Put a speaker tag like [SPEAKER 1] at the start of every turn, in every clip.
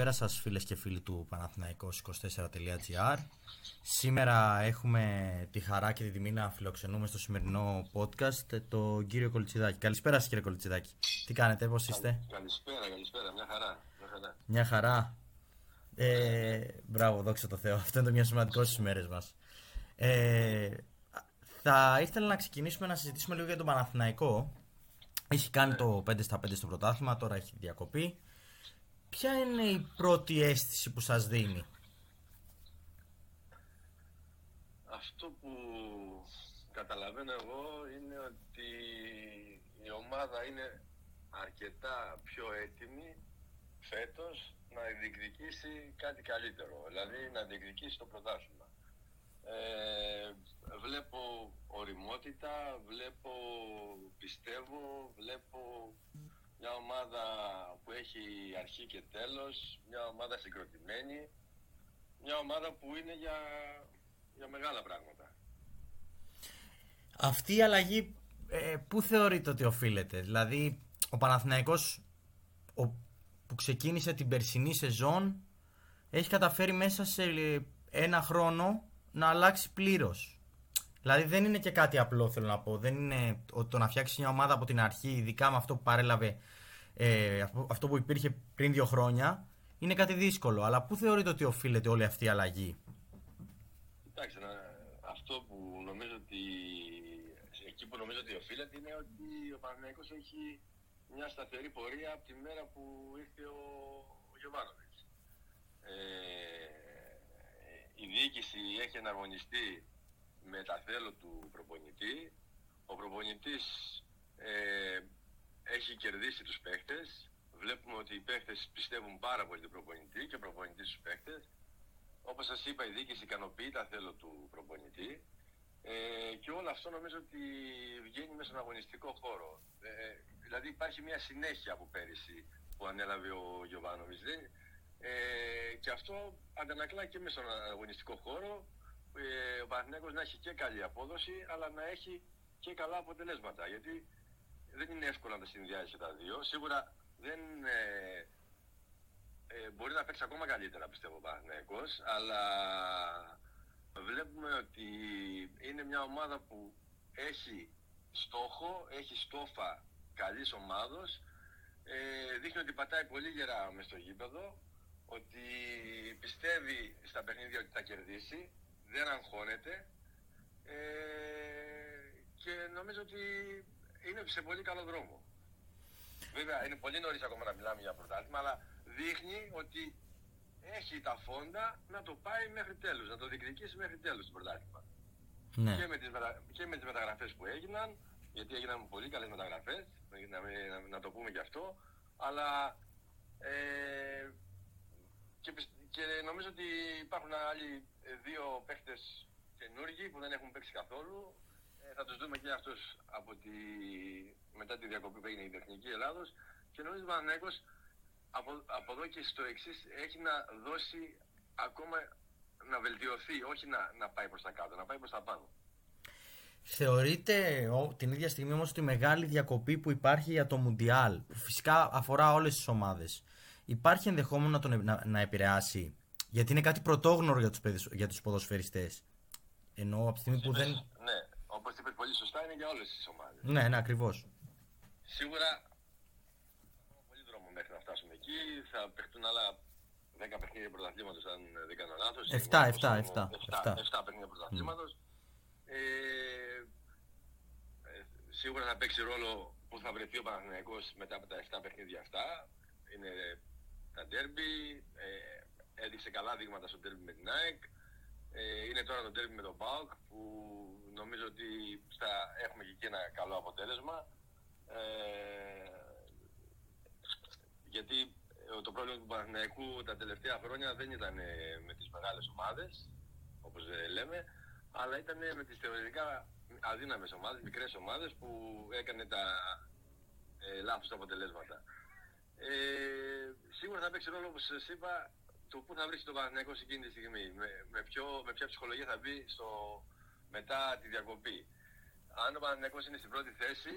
[SPEAKER 1] Καλησπέρα σας φίλες και φίλοι του Παναθηναϊκός24.gr Σήμερα έχουμε τη χαρά και τη τιμή να φιλοξενούμε στο σημερινό podcast τον κύριο Κολτσιδάκη. Καλησπέρα σας κύριε Κολτσιδάκη. Τι κάνετε, πώς είστε;
[SPEAKER 2] Καλησπέρα, καλησπέρα. Μια χαρά. Μια χαρά.
[SPEAKER 1] Μια χαρά. Ε, μπράβο, δόξα τω Θεώ. Αυτό είναι το μια σημαντικό στις μέρες μας. Ε, θα ήθελα να ξεκινήσουμε να συζητήσουμε λίγο για τον Παναθηναϊκό. Έχει κάνει το 5 στα 5 στο πρωτάθλημα, τώρα έχει διακοπή. Ποια είναι η πρώτη αίσθηση που σας δίνει;
[SPEAKER 2] Αυτό που καταλαβαίνω εγώ είναι ότι η ομάδα είναι αρκετά πιο έτοιμη φέτος να διεκδικήσει κάτι καλύτερο, δηλαδή να διεκδικήσει το πρωτάθλημα. Ε, βλέπω οριμότητα, βλέπω πιστεύω, βλέπω μια ομάδα που έχει αρχή και τέλος, μια ομάδα συγκροτημένη, μια ομάδα που είναι για, για μεγάλα πράγματα.
[SPEAKER 1] Αυτή η αλλαγή ε, πού θεωρείτε ότι οφείλεται, δηλαδή ο Παναθηναϊκός ο, που ξεκίνησε την περσινή σεζόν έχει καταφέρει μέσα σε ένα χρόνο να αλλάξει πλήρως. Δηλαδή δεν είναι και κάτι απλό θέλω να πω. Δεν είναι το να φτιάξεις μια ομάδα από την αρχή, ειδικά με αυτό που παρέλαβε, ε, αυτό που υπήρχε πριν δύο χρόνια, είναι κάτι δύσκολο. Αλλά πού θεωρείτε ότι οφείλεται όλη αυτή η αλλαγή;
[SPEAKER 2] Κοιτάξτε, αυτό που νομίζω ότι, εκεί που νομίζω ότι οφείλεται είναι ότι ο Παναγιακός έχει μια σταθερή πορεία από τη μέρα που ήρθε ο, ο Ε, η διοίκηση έχει εναρμονιστεί με τα θέλω του προπονητή. Ο προπονητής ε, έχει κερδίσει τους παίχτες. Βλέπουμε ότι οι παίχτες πιστεύουν πάρα πολύ τον προπονητή και ο προπονητής στους παίχτες. Όπως σας είπα η διοίκηση ικανοποιεί τα θέλω του προπονητή. Ε, και όλο αυτό νομίζω ότι βγαίνει μέσα στον αγωνιστικό χώρο. Ε, δηλαδή υπάρχει μια συνέχεια από πέρυσι που ανέλαβε ο Γιωβάνοβης. Ε, και αυτό αντανακλά και μέσα στον αγωνιστικό χώρο ε, ο Παναθηναίκος να έχει και καλή απόδοση αλλά να έχει και καλά αποτελέσματα. Γιατί δεν είναι εύκολο να τα συνδυάσει τα δύο. Σίγουρα δεν ε, ε, μπορεί να παίξει ακόμα καλύτερα πιστεύω ο Παναθηναίκος αλλά βλέπουμε ότι είναι μια ομάδα που έχει στόχο, έχει στόφα καλής ομάδος. Ε, δείχνει ότι πατάει πολύ γερά μες στο γήπεδο ότι πιστεύει στα παιχνίδια ότι θα κερδίσει δεν αγχώνεται ε, και νομίζω ότι είναι σε πολύ καλό δρόμο. Βέβαια είναι πολύ νωρίς ακόμα να μιλάμε για πρωτάθλημα, αλλά δείχνει ότι έχει τα φόντα να το πάει μέχρι τέλους, να το διεκδικήσει μέχρι τέλους το πρωτάθλημα. Ναι. Και, με τις μετα... και με τις μεταγραφές που έγιναν, γιατί έγιναν πολύ καλές μεταγραφές, να, να, να το πούμε και αυτό, αλλά ε, και, και νομίζω ότι υπάρχουν άλλοι ε, δύο παίχτες καινούργοι που δεν έχουν παίξει καθόλου. Ε, θα τους δούμε και αυτούς από τη... μετά τη διακοπή που έγινε η Τεχνική Ελλάδος. Και νομίζω ότι ο από, από εδώ και στο εξής έχει να δώσει ακόμα να βελτιωθεί, όχι να, να πάει προς τα κάτω, να πάει προς τα πάνω.
[SPEAKER 1] Θεωρείτε την ίδια στιγμή όμως τη μεγάλη διακοπή που υπάρχει για το Μουντιάλ, που φυσικά αφορά όλες τις ομάδες, υπάρχει ενδεχόμενο να, τον, να, να επηρεάσει γιατί είναι κάτι πρωτόγνωρο για τους, για τους ποδοσφαιριστές. Ενώ από τη στιγμή που δεν...
[SPEAKER 2] Ναι, όπως είπες πολύ σωστά είναι για όλες τις ομάδες.
[SPEAKER 1] Ναι, ναι, ακριβώς.
[SPEAKER 2] Σίγουρα έχουμε πολύ δρόμο μέχρι να φτάσουμε εκεί. Θα παιχτούν άλλα 10 παιχνίδια πρωταθλήματος αν δεν κάνω λάθος.
[SPEAKER 1] 7, 7, 7. 7,
[SPEAKER 2] 7 παιχνίδια πρωταθλήματος. Mm. Ε, σίγουρα θα παίξει ρόλο που θα βρεθεί ο Παναθηναϊκός μετά από τα 7 παιχνίδια αυτά. Είναι τα ντέρμπι, ε, έδειξε καλά δείγματα στο τέρμι με την ΑΕΚ. Ε, είναι τώρα το τέρμι με τον ΠΑΟΚ που νομίζω ότι θα έχουμε και εκεί ένα καλό αποτέλεσμα. Ε, γιατί ε, το πρόβλημα του Παναθηναϊκού τα τελευταία χρόνια δεν ήταν ε, με τις μεγάλες ομάδες, όπως λέμε, αλλά ήταν με τις θεωρητικά αδύναμες ομάδες, μικρές ομάδες που έκανε τα ε, λάθος αποτελέσματα. Ε, σίγουρα θα παίξει ρόλο, όπως σας είπα, το πού θα βρει τον Παναθηναϊκό εκείνη τη στιγμή, με, με, ποιο, με ποια ψυχολογία θα μπει στο, μετά τη διακοπή. Αν ο Παναθηναϊκός είναι στην πρώτη θέση,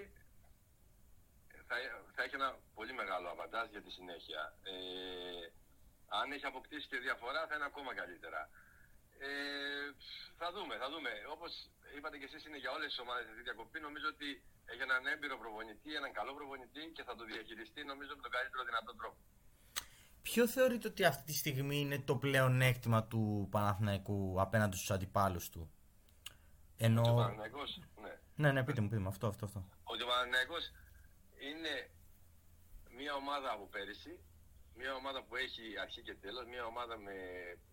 [SPEAKER 2] θα, θα έχει ένα πολύ μεγάλο αβαντάζ για τη συνέχεια. Ε, Αν έχει αποκτήσει και διαφορά θα είναι ακόμα καλύτερα. Ε, θα δούμε, θα δούμε. Όπως είπατε και εσείς είναι για όλες τις ομάδες αυτή η διακοπή. Νομίζω ότι έχει έναν έμπειρο προπονητή, έναν καλό προπονητή και θα το διαχειριστεί νομίζω με τον καλύτερο δυνατό τρόπο.
[SPEAKER 1] Ποιο θεωρείτε ότι αυτή τη στιγμή είναι το πλέον έκτημα του Παναθηναϊκού απέναντι στους αντιπάλους του;
[SPEAKER 2] Ενώ... Ο Παναθηναϊκός, ναι.
[SPEAKER 1] Ναι, ναι, πείτε μου, πείτε μου, αυτό, αυτό, αυτό.
[SPEAKER 2] Ότι ο Παναθηναϊκός είναι μια ομάδα από πέρυσι, μια ομάδα που έχει αρχή και τέλος, μια ομάδα με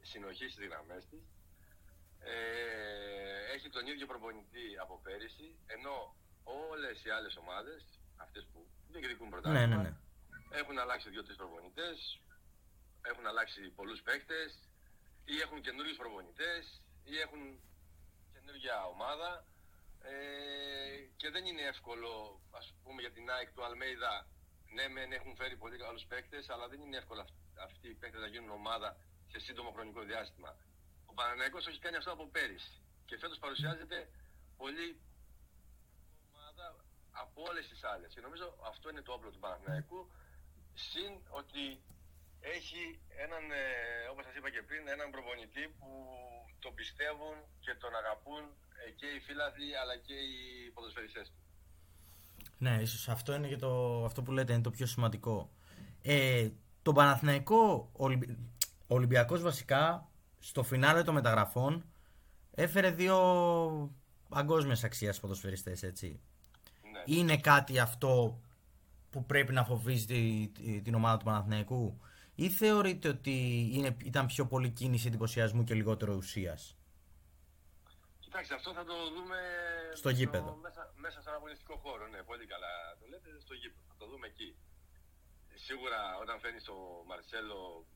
[SPEAKER 2] συνοχής στις γραμμές της. Ε, έχει τον ίδιο προπονητή από πέρυσι, ενώ όλες οι άλλες ομάδες, αυτές που διεκδικούν πρωτάθλημα,
[SPEAKER 1] ναι, ναι, ναι.
[SPEAKER 2] έχουν αλλάξει δύο-τρεις προπονητές, έχουν αλλάξει πολλούς παίκτες, ή έχουν καινούριους προπονητές, ή έχουν καινούργια ομάδα. Ε, και δεν είναι εύκολο, ας πούμε για την ΑΕΚ του Αλμέιδα, ναι μεν έχουν φέρει πολύ καλούς παίκτες, αλλά δεν είναι εύκολο αυτοί οι παίκτες να γίνουν ομάδα σε σύντομο χρονικό διάστημα. Ο Παναναϊκός έχει κάνει αυτό από πέρυσι και φέτος παρουσιάζεται πολύ ομάδα από όλες τις άλλες. Και νομίζω αυτό είναι το όπλο του Παναναϊκού, συν ότι έχει έναν, ε, όπως σας είπα και πριν, έναν προπονητή που τον πιστεύουν και τον αγαπούν ε, και οι φίλαθλοι αλλά και οι ποδοσφαιριστές του.
[SPEAKER 1] Ναι, ίσως αυτό είναι και το, αυτό που λέτε είναι το πιο σημαντικό. Ε, το Παναθηναϊκό ο Ολυμπιακός βασικά στο φινάλε των μεταγραφών έφερε δύο παγκόσμια αξία ποδοσφαιριστές έτσι. Ναι. Είναι κάτι αυτό που πρέπει να φοβίζει την ομάδα του Παναθηναϊκού; Ή θεωρείτε ότι είναι, ήταν πιο πολύ κίνηση εντυπωσιασμού και λιγότερο ουσίας;
[SPEAKER 2] Κοιτάξτε, αυτό θα το δούμε
[SPEAKER 1] στο γήπεδο.
[SPEAKER 2] μέσα, μέσα σε ένα αγωνιστικό χώρο. Ναι, πολύ καλά το λέτε, στο γήπεδο. Θα το δούμε εκεί. Σίγουρα όταν φέρνει το Μαρσέλο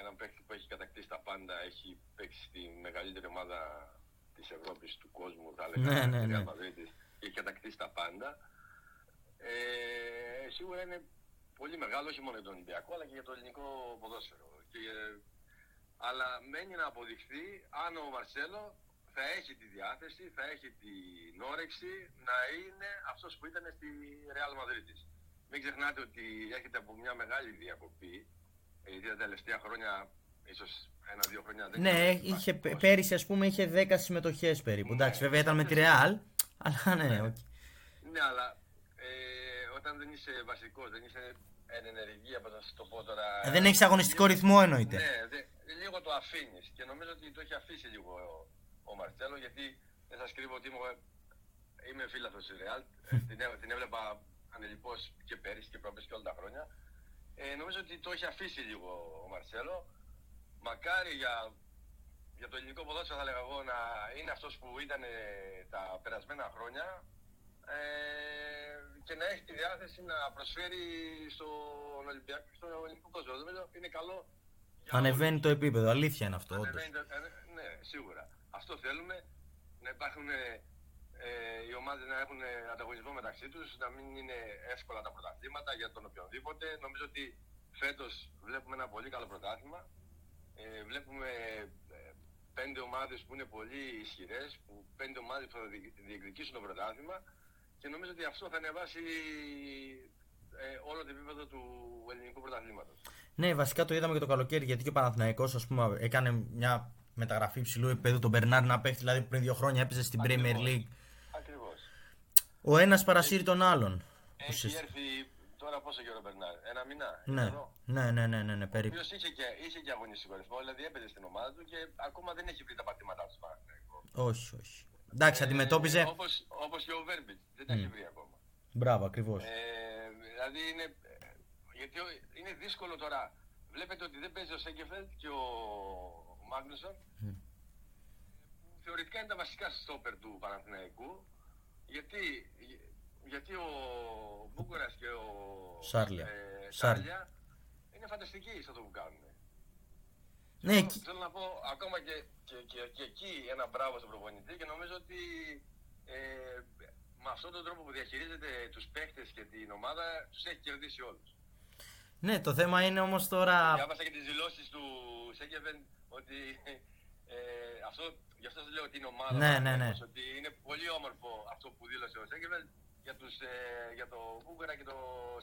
[SPEAKER 2] έναν παίκτη που έχει κατακτήσει τα πάντα, έχει παίξει στη μεγαλύτερη ομάδα της Ευρώπης, του κόσμου, θα έλεγα.
[SPEAKER 1] Ναι, ναι, ναι.
[SPEAKER 2] Έχει κατακτήσει τα πάντα. Ε, σίγουρα είναι πολύ μεγάλο, όχι μόνο για τον Ολυμπιακό, αλλά και για το ελληνικό ποδόσφαιρο. Και, αλλά μένει να αποδειχθεί αν ο Μαρσέλο θα έχει τη διάθεση, θα έχει την όρεξη να είναι αυτός που ήταν στη Real Madrid Μην ξεχνάτε ότι έχετε από μια μεγάλη διακοπή, γιατί τα τελευταία χρόνια, ίσως ένα-δύο χρόνια δεν
[SPEAKER 1] Ναι, είχε, πέρυσι ας πούμε είχε 10 συμμετοχές περίπου. Ναι, Εντάξει, βέβαια ήταν με τη Real, αλλά ναι.
[SPEAKER 2] Ναι, ναι αλλά ε, όταν δεν είσαι βασικός, δεν είσαι εν ενεργεία, πώς να το πω τώρα.
[SPEAKER 1] Ε, δεν έχεις αγωνιστικό ρυθμό εννοείται.
[SPEAKER 2] Ναι, δε, λίγο το αφήνεις και νομίζω ότι το έχει αφήσει λίγο ο, ο Μαρτσέλο γιατί δεν σας κρύβω ότι είμαι, είμαι φίλαθρο της Ρεάλ. την, την έβλεπα ανελειπώ και πέρυσι και πρόπερσι και όλα τα χρόνια. Ε, νομίζω ότι το έχει αφήσει λίγο ο Μαρσέλο. Μακάρι για, για το ελληνικό ποδόσφαιρο θα λέγα εγώ να είναι αυτός που ήταν τα περασμένα χρόνια ε, και να έχει τη διάθεση να προσφέρει στον Ολυμπιακό και στον ελληνικό κόσμο. Νομίζω είναι καλό.
[SPEAKER 1] Ανεβαίνει το επίπεδο, αλήθεια είναι αυτό.
[SPEAKER 2] Ανεβαίνει το, ε, ναι, σίγουρα. Αυτό θέλουμε. Να υπάρχουν ε, οι ομάδες να έχουν ανταγωνισμό μεταξύ τους, να μην είναι εύκολα τα πρωταθλήματα για τον οποιονδήποτε. Νομίζω ότι φέτος βλέπουμε ένα πολύ καλό πρωτάθλημα. Ε, βλέπουμε ε, πέντε ομάδες που είναι πολύ ισχυρές, που πέντε ομάδες που θα διεκδικήσουν το πρωτάθλημα και νομίζω ότι αυτό θα ανεβάσει ε, όλο το επίπεδο του ελληνικού πρωταθλήματος.
[SPEAKER 1] Ναι, βασικά το είδαμε και το καλοκαίρι γιατί και ο Παναθηναϊκός ας πούμε έκανε μια μεταγραφή ψηλού επίπεδου τον Μπερνάρ να παίξει, δηλαδή πριν δύο χρόνια έπαιζε στην Premier League.
[SPEAKER 2] Ακριβώς.
[SPEAKER 1] Ο ένας παρασύρει τον άλλον.
[SPEAKER 2] Έχει έρθει τώρα πόσο καιρό Μπερνάρ, ένα μήνα.
[SPEAKER 1] Ναι. Ναι, ναι, ναι, ναι, ναι, περίπου.
[SPEAKER 2] Ο είχε και, είχε και αγωνιστικό ρυθμό, δηλαδή έπαιζε στην ομάδα του και ακόμα δεν έχει βρει τα πατήματά του.
[SPEAKER 1] Όχι, όχι. Εντάξει, αντιμετώπιζε.
[SPEAKER 2] Ε, όπως, και ο Βέρμπιτς. Δεν τα έχει βρει ακόμα.
[SPEAKER 1] Μπράβο, ακριβώς.
[SPEAKER 2] Ε, δηλαδή είναι. Γιατί είναι δύσκολο τώρα. Βλέπετε ότι δεν παίζει ο Σέγκεφελτ και ο Μάγνουσον. Mm. Θεωρητικά είναι τα βασικά στόπερ του Παναθηναϊκού. Γιατί, γιατί ο Μπούκορας και ο
[SPEAKER 1] Σάρλια,
[SPEAKER 2] ε, Σάρλια είναι φανταστικοί σε αυτό που κάνουν.
[SPEAKER 1] Ναι,
[SPEAKER 2] θέλω, θέλω να πω ακόμα και, και, και, και, εκεί ένα μπράβο στον προπονητή και νομίζω ότι ε, με αυτόν τον τρόπο που διαχειρίζεται τους παίχτες και την ομάδα τους έχει κερδίσει όλους.
[SPEAKER 1] Ναι, το θέμα είναι όμως τώρα...
[SPEAKER 2] Διάβασα και τις δηλώσεις του Σέκεβεν ότι ε, αυτό, γι' αυτό σας λέω ότι είναι ομάδα.
[SPEAKER 1] Ναι, ναι, ναι.
[SPEAKER 2] Ότι είναι πολύ όμορφο αυτό που δήλωσε ο Σέκεβεν για, τους, ε, για το Βούγκαρα και το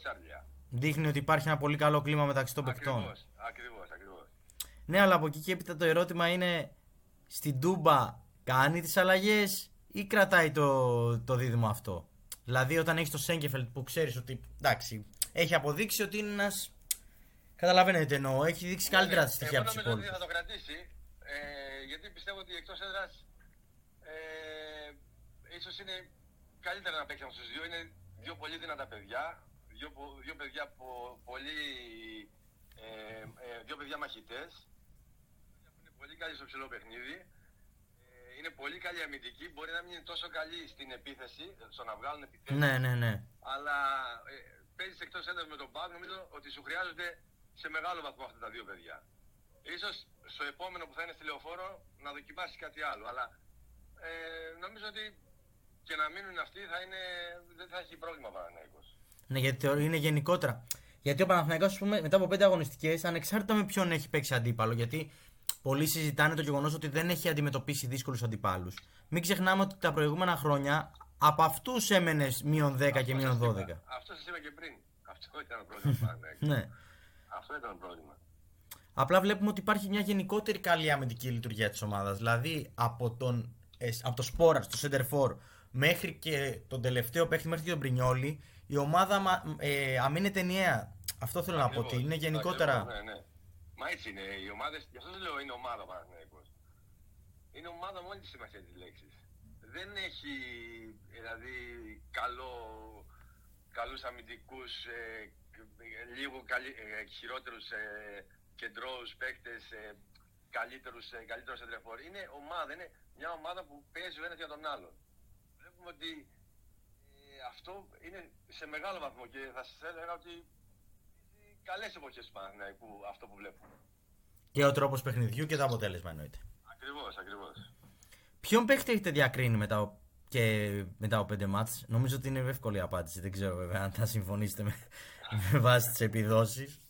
[SPEAKER 2] Σάρλια.
[SPEAKER 1] Δείχνει ότι υπάρχει ένα πολύ καλό κλίμα μεταξύ των
[SPEAKER 2] παιχτών. Ακριβώς, ακριβώς, ακριβώς.
[SPEAKER 1] Ναι, αλλά από εκεί και έπειτα το ερώτημα είναι στην Τούμπα κάνει τις αλλαγές ή κρατάει το, το δίδυμο αυτό; Δηλαδή όταν έχεις το Σέγκεφελτ που ξέρεις ότι εντάξει, έχει αποδείξει ότι είναι ένας... Καταλαβαίνετε τι εννοώ, έχει δείξει
[SPEAKER 2] Ναι,
[SPEAKER 1] καλύτερα
[SPEAKER 2] ναι.
[SPEAKER 1] τη στοιχεία από
[SPEAKER 2] Εγώ
[SPEAKER 1] τους
[SPEAKER 2] νομίζω ότι
[SPEAKER 1] υπόλοιπους.
[SPEAKER 2] θα το κρατήσει. Ε, γιατί πιστεύω ότι εκτός έδρας ε, ίσως είναι καλύτερα να παίξει από τους δύο. Είναι δύο πολύ δυνατά παιδιά. Δύο, πο- δύο παιδιά από πολύ... Ε, ε, δύο παιδιά μαχητές. Είναι πολύ καλοί στο ψηλό παιχνίδι. Ε, είναι πολύ καλή αμυντική. Μπορεί να μην είναι τόσο καλή στην επίθεση, στο να βγάλουν επιθέσεις.
[SPEAKER 1] Ναι, ναι, ναι.
[SPEAKER 2] Αλλά ε, παίζεις εκτός έδρας με τον Πάο, νομίζω ότι σου χρειάζονται σε μεγάλο βαθμό αυτά τα δύο παιδιά. Ίσως στο επόμενο που θα είναι στη λεωφόρο να δοκιμάσεις κάτι άλλο. Αλλά ε, νομίζω ότι και να μείνουν αυτοί θα είναι, δεν θα έχει πρόβλημα ο Παναθηναϊκός.
[SPEAKER 1] Ναι, γιατί θεωρώ είναι γενικότερα. Γιατί ο Παναθηναϊκός, ας πούμε, μετά από πέντε αγωνιστικές, ανεξάρτητα με ποιον έχει παίξει αντίπαλο, γιατί πολλοί συζητάνε το γεγονός ότι δεν έχει αντιμετωπίσει δύσκολους αντιπάλους. Μην ξεχνάμε ότι τα προηγούμενα χρόνια από αυτούς έμενες μείον 10 και μείον 12.
[SPEAKER 2] Αυτό σας είπα και πριν. Αυτό ήταν το πρόβλημα του Παναθηναϊκού.
[SPEAKER 1] Ναι.
[SPEAKER 2] Αυτό ήταν το πρόβλημα.
[SPEAKER 1] Απλά βλέπουμε ότι υπάρχει μια γενικότερη καλή αμυντική λειτουργία της ομάδας. Δηλαδή από, τον, ε, από το Σπόρα στο Center For μέχρι και τον τελευταίο παίχτη, μέχρι και τον Πρινιόλη, η ομάδα μα- ε, αμήνεται ενιαία. Αυτό θέλω να πω ότι είναι γενικότερα.
[SPEAKER 2] Ακριβώς, Ναι, ναι. Μα έτσι είναι οι ομάδες, γι' αυτό σας λέω είναι ομάδα ο Παναθηναϊκός. Είναι ομάδα με όλη τη σημασία της λέξης. Δεν έχει δηλαδή καλό, καλούς αμυντικούς, ε, ε, λίγο καλύ, ε, χειρότερους ε, κεντρώους παίκτες, ε, καλύτερους, ε, καλύτερους εντρεφόρ. Είναι ομάδα, είναι μια ομάδα που παίζει ο ένας για τον άλλον. Βλέπουμε ότι ε, αυτό είναι σε μεγάλο βαθμό και θα σας έλεγα ότι είναι καλές εποχές του Παναθηναϊκού αυτό που βλέπουμε.
[SPEAKER 1] Και ο τρόπος παιχνιδιού και το αποτέλεσμα εννοείται.
[SPEAKER 2] Ακριβώς, ακριβώς.
[SPEAKER 1] Ποιον παίχτη έχετε διακρίνει μετά, ο- και μετά από πέντε μάτς; Νομίζω ότι είναι εύκολη η απάντηση. Δεν ξέρω βέβαια αν θα συμφωνήσετε με, με βάση τις επιδόσεις.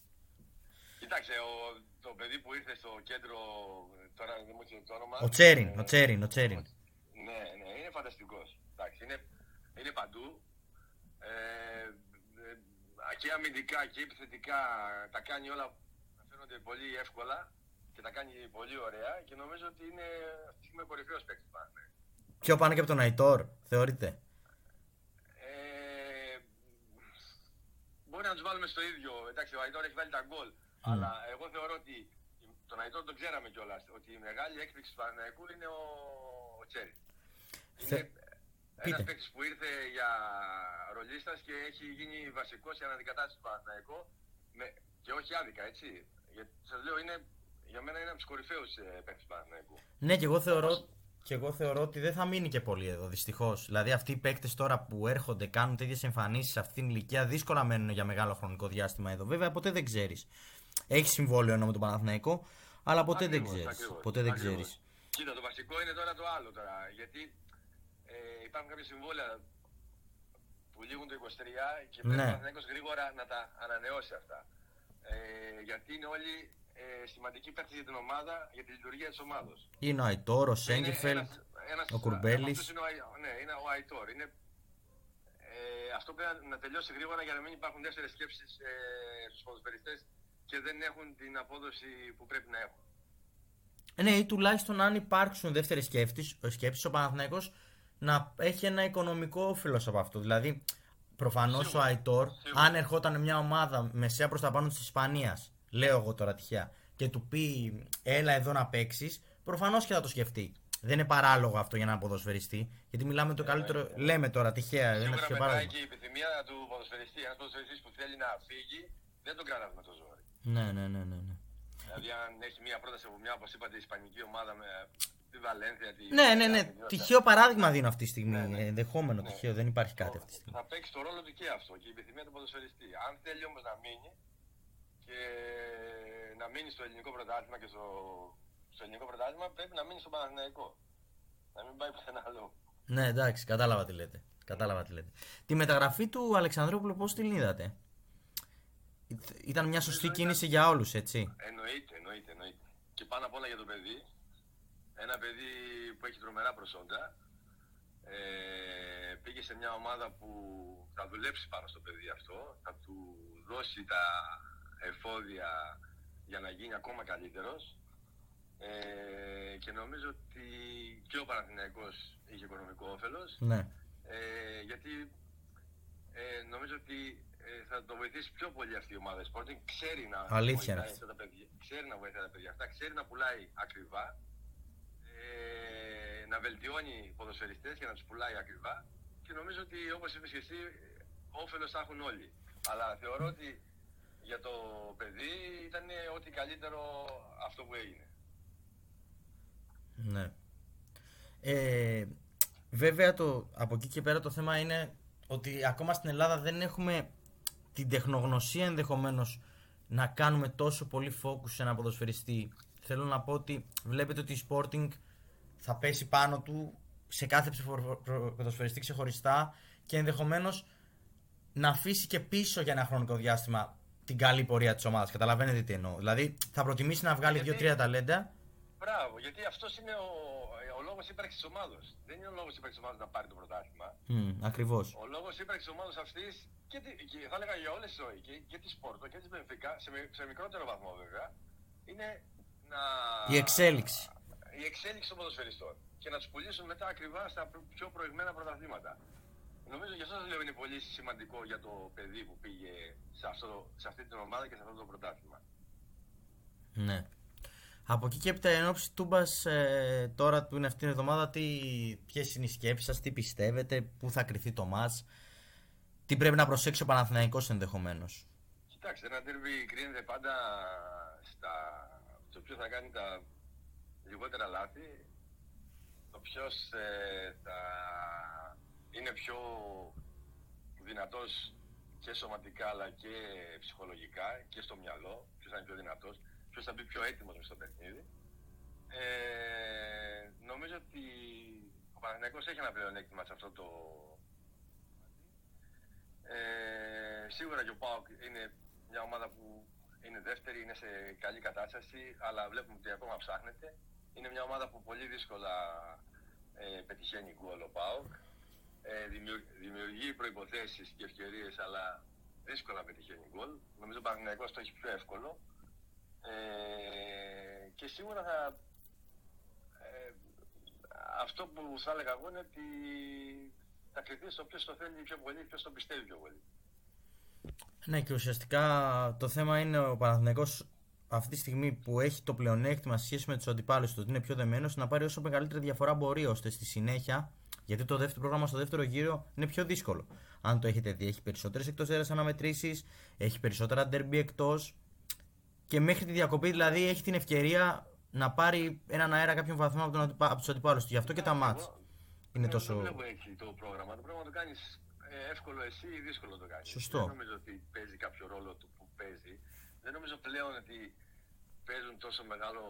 [SPEAKER 2] Κοίταξε, ο, το παιδί που ήρθε στο κέντρο, τώρα δεν μου έρχεται το όνομα.
[SPEAKER 1] Ο Τσέριν,
[SPEAKER 2] ε,
[SPEAKER 1] ο Τσέριν, ο Τσέριν.
[SPEAKER 2] Ναι, ναι, είναι φανταστικός. Εντάξει, είναι, είναι παντού. Ε, ε, και αμυντικά και επιθετικά τα κάνει όλα να φαίνονται πολύ εύκολα και τα κάνει πολύ ωραία και νομίζω ότι είναι αυτή τη στιγμή ο κορυφαίος παίκτης του Παναθηναϊκού.
[SPEAKER 1] Πιο πάνω και από τον Αϊτόρ, θεωρείτε;
[SPEAKER 2] Ε, μπορεί να τους βάλουμε στο ίδιο. Εντάξει, ο Αϊτόρ έχει βάλει τα γκολ. Αλλά εγώ θεωρώ ότι τον Αϊτόρ τον ξέραμε κιόλας. Ότι η μεγάλη έκπληξη του Παναθηναϊκού είναι ο, ο Τσέρι.
[SPEAKER 1] Θε-
[SPEAKER 2] Είναι ένα
[SPEAKER 1] Πείτε.
[SPEAKER 2] παίκτης που ήρθε για ρολίστας και έχει γίνει βασικός για αναδικατάσταση του Παναθηναϊκού. Με, και όχι άδικα, έτσι. Γιατί σας λέω, είναι, για μένα είναι από τους κορυφαίους παίκτες του Παναθηναϊκού.
[SPEAKER 1] Ναι, και εγώ θεωρώ, και εγώ θεωρώ ότι δεν θα μείνει και πολύ εδώ, δυστυχώς. Δηλαδή, αυτοί οι παίκτες τώρα που έρχονται, κάνουν τέτοιες εμφανίσεις σε αυτήν την ηλικία, δύσκολα μένουν για μεγάλο χρονικό διάστημα εδώ. Βέβαια, ποτέ δεν ξέρεις. Έχεις συμβόλαιο ενώ με τον Παναθηναϊκό, αλλά ποτέ
[SPEAKER 2] Ακριβώς,
[SPEAKER 1] δεν ξέρεις.
[SPEAKER 2] ακριβώς,
[SPEAKER 1] Ποτέ δεν
[SPEAKER 2] ακριβώς.
[SPEAKER 1] ξέρεις.
[SPEAKER 2] Κοίτα, το βασικό είναι τώρα το άλλο τώρα. Γιατί ε, υπάρχουν κάποια συμβόλαια που λήγουν το 23 και πρέπει
[SPEAKER 1] Ναι.
[SPEAKER 2] ο Παναθηναϊκός γρήγορα να τα ανανεώσει αυτά. Ε, γιατί είναι όλοι ε, σημαντικοί παίκτες για την ομάδα, για τη λειτουργία της ομάδος.
[SPEAKER 1] Είναι ο Αϊτόρ, ο
[SPEAKER 2] Είναι
[SPEAKER 1] Σέγκεφελτ,
[SPEAKER 2] ένας- ένας-
[SPEAKER 1] ο Κουρμπέλης.
[SPEAKER 2] από αυτούς είναι ο Αϊ- Ναι, είναι ο Αϊτόρ. Είναι, ε, αυτό πρέπει να- να τελειώσει γρήγορα για να μην υπάρχουν δεύτερες σκέψεις ε, στους ποδοσφαιριστές και δεν έχουν την απόδοση που πρέπει να έχουν.
[SPEAKER 1] Ε, Ναι, ή τουλάχιστον αν υπάρξουν δεύτερες σκέψεις, ο Παναθηναϊκός να έχει ένα οικονομικό όφελο από αυτό. Δηλαδή, προφανώς ο
[SPEAKER 2] Σίγουρα.
[SPEAKER 1] Αϊτόρ,
[SPEAKER 2] Σίγουρα.
[SPEAKER 1] αν ερχόταν μια ομάδα μεσαία προς τα πάνω της Ισπανίας, λέω εγώ τώρα τυχαία, και του πει έλα εδώ να παίξεις, προφανώς και θα το σκεφτεί. Δεν είναι παράλογο αυτό για να ποδοσφαιριστεί, γιατί μιλάμε το καλύτερο. Λέμε τώρα τυχαία, ένα
[SPEAKER 2] Σίγουρα
[SPEAKER 1] τυχαίο
[SPEAKER 2] μετά
[SPEAKER 1] παράδειγμα.
[SPEAKER 2] και η επιθυμία του ποδοσφαιριστή. Ένας ποδοσφαιριστής που θέλει να φύγει, δεν τον κρατάς με το ζόρι.
[SPEAKER 1] Ναι, ναι, ναι, ναι. ναι.
[SPEAKER 2] Δηλαδή, αν έχει μια πρόταση από μια, όπως είπατε, ισπανική ομάδα με τη Βαλένθια. Τη...
[SPEAKER 1] Ναι, ναι, ναι.
[SPEAKER 2] τη-
[SPEAKER 1] Τυχαίο παράδειγμα δίνω αυτή τη στιγμή.
[SPEAKER 2] Ναι, ναι.
[SPEAKER 1] Ενδεχόμενο
[SPEAKER 2] Ναι.
[SPEAKER 1] τυχαίο, δεν υπάρχει κάτι αυτή τη στιγμή.
[SPEAKER 2] Θα παίξει το ρόλο του και αυτό και η επιθυμία του ποδοσφαιριστή. Αν θέλει όμως να μείνει και να μείνει στο ελληνικό πρωτάθλημα και στο, στο ελληνικό πρωτάθλημα, πρέπει να μείνει στο Παναθηναϊκό. Να μην πάει πουθενά άλλο.
[SPEAKER 1] Ναι, εντάξει, κατάλαβα τι λέτε. Κατάλαβα τι λέτε. Τη μεταγραφή του Αλεξανδρόπουλου πώς την είδατε; Ήτ- Ήταν μια σωστή
[SPEAKER 2] Ήταν-
[SPEAKER 1] κίνηση για όλους, έτσι;
[SPEAKER 2] Εννοείται, εννοείται, εννοείται. Και πάνω απ' όλα για το παιδί. Ένα παιδί που έχει τρομερά προσόντα. Ε, πήγε σε μια ομάδα που θα δουλέψει πάνω στο παιδί αυτό. Θα του δώσει τα εφόδια για να γίνει ακόμα καλύτερος. Ε, και νομίζω ότι και ο Παναθηναϊκός είχε οικονομικό όφελος.
[SPEAKER 1] Ναι.
[SPEAKER 2] Ε, γιατί ε, νομίζω ότι ε, θα το βοηθήσει πιο πολύ αυτή η ομάδα Sporting. Ξέρει να,
[SPEAKER 1] Αλήθεια
[SPEAKER 2] βοηθάει
[SPEAKER 1] είναι
[SPEAKER 2] αυτά τα παιδιά, ξέρει να βοηθάει τα παιδιά αυτά, ξέρει να πουλάει ακριβά, ε, να βελτιώνει ποδοσφαιριστές και να τους πουλάει ακριβά και νομίζω ότι όπως είπες και εσύ, όφελος θα έχουν όλοι. Αλλά θεωρώ ότι για το παιδί ήταν ό,τι καλύτερο αυτό που έγινε.
[SPEAKER 1] Ναι. Ε, βέβαια το, από εκεί και πέρα το θέμα είναι ότι ακόμα στην Ελλάδα δεν έχουμε την τεχνογνωσία ενδεχομένως να κάνουμε τόσο πολύ focus σε ένα ποδοσφαιριστή. Θέλω να πω ότι βλέπετε ότι η Sporting θα πέσει πάνω του σε κάθε ψηφο- προ- ποδοσφαιριστή ξεχωριστά και ενδεχομένως να αφήσει και πίσω για ένα χρονικό διάστημα την καλή πορεία της ομάδας. Καταλαβαίνετε τι εννοώ. Δηλαδή θα προτιμήσει να βγάλει
[SPEAKER 2] Γιατί-
[SPEAKER 1] δύο-τρία ταλέντα.
[SPEAKER 2] Μπράβο, γιατί αυτός είναι ο, ο λόγος ύπαρξης τη ομάδα. Δεν είναι ο λόγος ύπαρξης τη ομάδας να πάρει το πρωτάθλημα.
[SPEAKER 1] Μμ, ακριβώς.
[SPEAKER 2] Ο λόγος ύπαρξης τη ομάδας αυτής και, τη- και θα έλεγα για όλες τις ζωή και, και της Πόρτο και της Μπενφίκα, σε, μι- σε μικρότερο βαθμό βέβαια, είναι να.
[SPEAKER 1] Η εξέλιξη.
[SPEAKER 2] Η εξέλιξη των ποδοσφαιριστών. Και να τους πουλήσουν μετά ακριβά στα πιο προηγμένα πρωταθλήματα. Νομίζω γι' αυτό σας λέω είναι πολύ σημαντικό για το παιδί που πήγε σε, αυτό, σε αυτή την ομάδα και σε αυτό το πρωτάθλημα.
[SPEAKER 1] Ναι. Από εκεί και έπειτα εν ώψη τούμπας ε, τώρα που είναι αυτή την εβδομάδα τι, ποιες είναι οι σκέψεις σας, τι πιστεύετε, πού θα κρυθεί το μας, τι πρέπει να προσέξει ο Παναθηναϊκός ενδεχομένως;
[SPEAKER 2] Κοιτάξτε, ένα τέρβι κρίνεται πάντα στα... στο ποιο θα κάνει τα λιγότερα λάθη, το ποιος θα είναι πιο δυνατός και σωματικά αλλά και ψυχολογικά και στο μυαλό, ποιος θα είναι πιο δυνατός, ποιος θα μπει πιο έτοιμος μες στο παιχνίδι. Ε, νομίζω ότι ο Παναθηναϊκός έχει ένα πλεονέκτημα σε αυτό το ε, σίγουρα και ο ΠΑΟΚ είναι μια ομάδα που είναι δεύτερη, είναι σε καλή κατάσταση, αλλά βλέπουμε ότι ακόμα ψάχνεται. Είναι μια ομάδα που πολύ δύσκολα ε, πετυχαίνει γκολ ο ΠΑΟΚ. Ε, δημιου- δημιουργεί προϋποθέσεις και ευκαιρίες, αλλά δύσκολα πετυχαίνει γκολ. Νομίζω ο Παναθηναϊκός το έχει πιο εύκολο. Ε, και σίγουρα θα, ε, αυτό που θα έλεγα εγώ είναι ότι θα κρυθεί στο ποιος το θέλει πιο πολύ, ποιος το πιστεύει πιο πολύ.
[SPEAKER 1] Ναι και ουσιαστικά το θέμα είναι ο Παναθηναϊκός αυτή τη στιγμή που έχει το πλεονέκτημα σε σχέση με τους αντιπάλους του ότι είναι πιο δεμένος να πάρει όσο μεγαλύτερη διαφορά μπορεί ώστε στη συνέχεια γιατί το δεύτερο πρόγραμμα στο δεύτερο γύρο είναι πιο δύσκολο. Αν το έχετε δει, έχει περισσότερες εκτός έδρας αναμετρήσεις, έχει περισσότερα ντερμπι εκτός και μέχρι τη διακοπή δηλαδή έχει την ευκαιρία να πάρει έναν αέρα κάποιον βαθμό από, τον αντιπα... από τους αντιπάλους του. Γι' αυτό και τα μάτς
[SPEAKER 2] Εγώ-
[SPEAKER 1] είναι
[SPEAKER 2] εγώ
[SPEAKER 1] τόσο...
[SPEAKER 2] Δεν βλέπω έτσι το πρόγραμμα. Το πρόγραμμα το κάνεις εύκολο εσύ ή δύσκολο το κάνεις.
[SPEAKER 1] Σωστό.
[SPEAKER 2] Δεν νομίζω ότι παίζει κάποιο ρόλο του που παίζει. Δεν νομίζω πλέον ότι παίζουν τόσο μεγάλο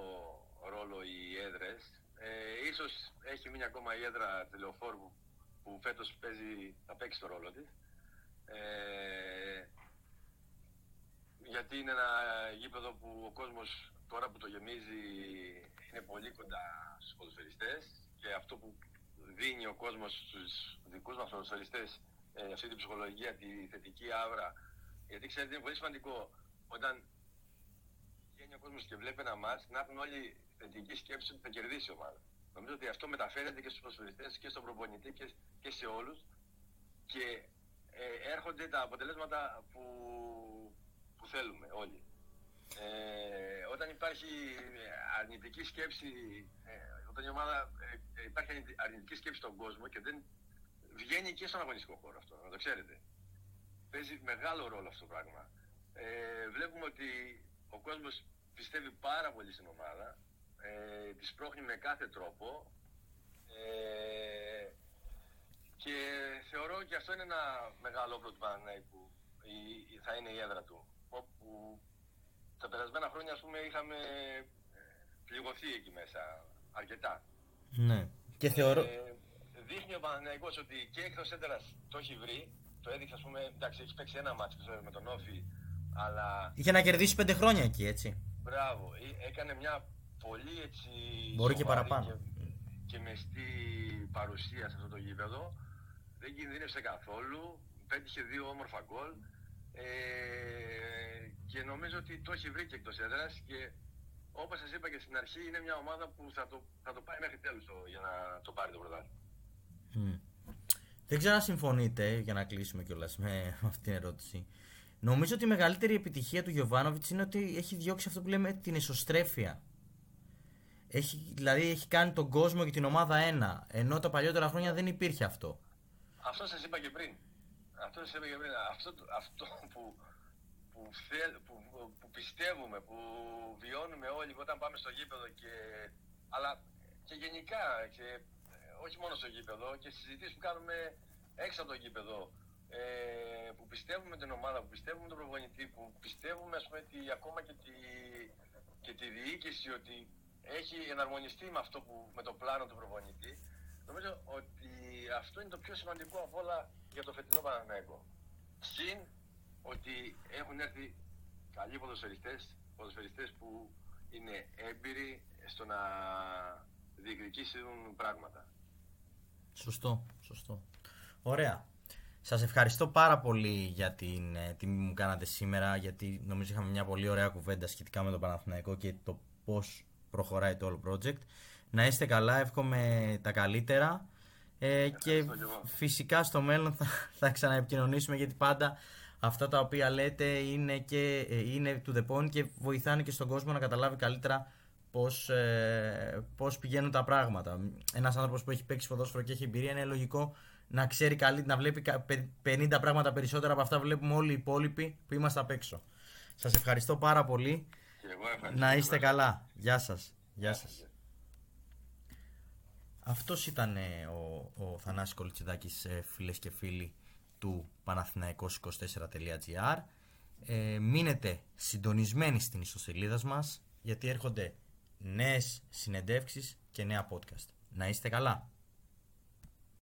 [SPEAKER 2] ρόλο οι έδρες. Ε, ίσως έχει μείνει ακόμα η έδρα τηλεοφόρου που, που φέτος παίζει, θα παίξει το ρόλο της. Ε, γιατί είναι ένα γήπεδο που ο κόσμος τώρα που το γεμίζει είναι πολύ κοντά στους ποδοσφαιριστές και αυτό που δίνει ο κόσμος στους δικούς μας ποδοσφαιριστές ε, αυτή την ψυχολογία, τη θετική άβρα γιατί ξέρετε είναι πολύ σημαντικό όταν βγαίνει ο κόσμος και βλέπει ένα μάτς να έχουν όλοι θετική σκέψη ότι θα κερδίσει η ομάδα. Νομίζω ότι αυτό μεταφέρεται και στους ποδοσφαιριστές και στον προπονητή και, και σε όλους και ε, έρχονται τα αποτελέσματα που, που θέλουμε όλοι. Ε, όταν υπάρχει αρνητική σκέψη, ε, όταν η ομάδα ε, ε, υπάρχει αρνητη- αρνητική σκέψη στον κόσμο και δεν βγαίνει και στον αγωνιστικό χώρο αυτό, να το ξέρετε. Παίζει μεγάλο ρόλο αυτό το πράγμα. Ε, βλέπουμε ότι ο κόσμος πιστεύει πάρα πολύ στην ομάδα, ε, της σπρώχνει με κάθε τρόπο ε, και θεωρώ και αυτό είναι ένα μεγάλο όπλο του Παναναϊκού, η- η- θα είναι η έδρα του, όπου τα περασμένα χρόνια ας πούμε είχαμε ε, πληγωθεί εκεί μέσα αρκετά.
[SPEAKER 1] Ναι. Και θεωρώ...
[SPEAKER 2] Ε, δείχνει ο Παναθηναϊκός ότι και εκτός έδρας το έχει βρει, το έδειξε ας πούμε, εντάξει έχει παίξει ένα μάτσο ξέρω, με τον Όφη, αλλά
[SPEAKER 1] Είχε να κερδίσει πέντε χρόνια εκεί, έτσι.
[SPEAKER 2] Μπράβο, ε, έκανε μια πολύ έτσι
[SPEAKER 1] Μπορεί και
[SPEAKER 2] σοβαρή
[SPEAKER 1] παραπάνω.
[SPEAKER 2] και, και μεστή παρουσία σε αυτό το γήπεδο. Δεν κινδύνευσε καθόλου, πέτυχε δύο όμορφα γκολ ε, και νομίζω ότι το έχει βρει και εκτός έδρας και όπως σας είπα και στην αρχή, είναι μια ομάδα που θα το, θα το πάει μέχρι τέλους για να το πάρει το πρωτάθλημα.
[SPEAKER 1] Mm. Δεν ξέρω αν συμφωνείτε, για να κλείσουμε κιόλας με αυτή την ερώτηση. Νομίζω ότι η μεγαλύτερη επιτυχία του Γιωβάνοβιτς είναι ότι έχει διώξει αυτό που λέμε την εσωστρέφεια. Έχει, δηλαδή έχει κάνει τον κόσμο και την ομάδα ένα. Ενώ τα παλιότερα χρόνια δεν υπήρχε αυτό.
[SPEAKER 2] Αυτό σας είπα και πριν. Αυτό σας είπα και πριν. Αυτό, αυτό που, που, που, που, πιστεύουμε, που βιώνουμε όλοι όταν πάμε στο γήπεδο και, αλλά και γενικά και όχι μόνο στο γήπεδο και στι συζητήσεις που κάνουμε έξω από το γήπεδο ε, που πιστεύουμε την ομάδα, που πιστεύουμε τον προπονητή, που πιστεύουμε ας πούμε, ότι ακόμα και τη, και τη διοίκηση ότι έχει εναρμονιστεί με αυτό που, με το πλάνο του προπονητή, νομίζω ότι αυτό είναι το πιο σημαντικό από όλα για το φετινό Παναθηναϊκό. Συν ότι έχουν έρθει καλοί ποδοσφαιριστές, ποδοσφαιριστές που είναι έμπειροι στο να διεκδικήσουν πράγματα.
[SPEAKER 1] Σωστό, σωστό. Ωραία. Σας ευχαριστώ πάρα πολύ για την ε, τιμή που μου κάνατε σήμερα γιατί νομίζω είχαμε μια πολύ ωραία κουβέντα σχετικά με το Παναθηναϊκό και το πώς προχωράει το όλο project. Να είστε καλά, εύχομαι τα καλύτερα ε, και φυσικά στο μέλλον θα, θα ξαναεπικοινωνήσουμε γιατί πάντα αυτά τα οποία λέτε είναι, και, ε, είναι to the point και βοηθάνε και στον κόσμο να καταλάβει καλύτερα πώς, ε, πώς πηγαίνουν τα πράγματα. Ένας άνθρωπος που έχει παίξει ποδόσφαιρο και έχει εμπειρία είναι λογικό να ξέρει καλή, να βλέπει 50 πράγματα περισσότερα από αυτά που βλέπουμε όλοι οι υπόλοιποι που είμαστε απ' έξω. Σας ευχαριστώ πάρα πολύ. να είστε καλά. Γεια σας. Γεια σας. Αυτός ήταν ο, ο Θανάσης Κολτσιδάκης, ε, φίλες και φίλοι του Παναθηναϊκός24.gr. Ε, μείνετε συντονισμένοι στην ιστοσελίδα μας, γιατί έρχονται νέες συνεντεύξεις και νέα podcast. Να είστε καλά.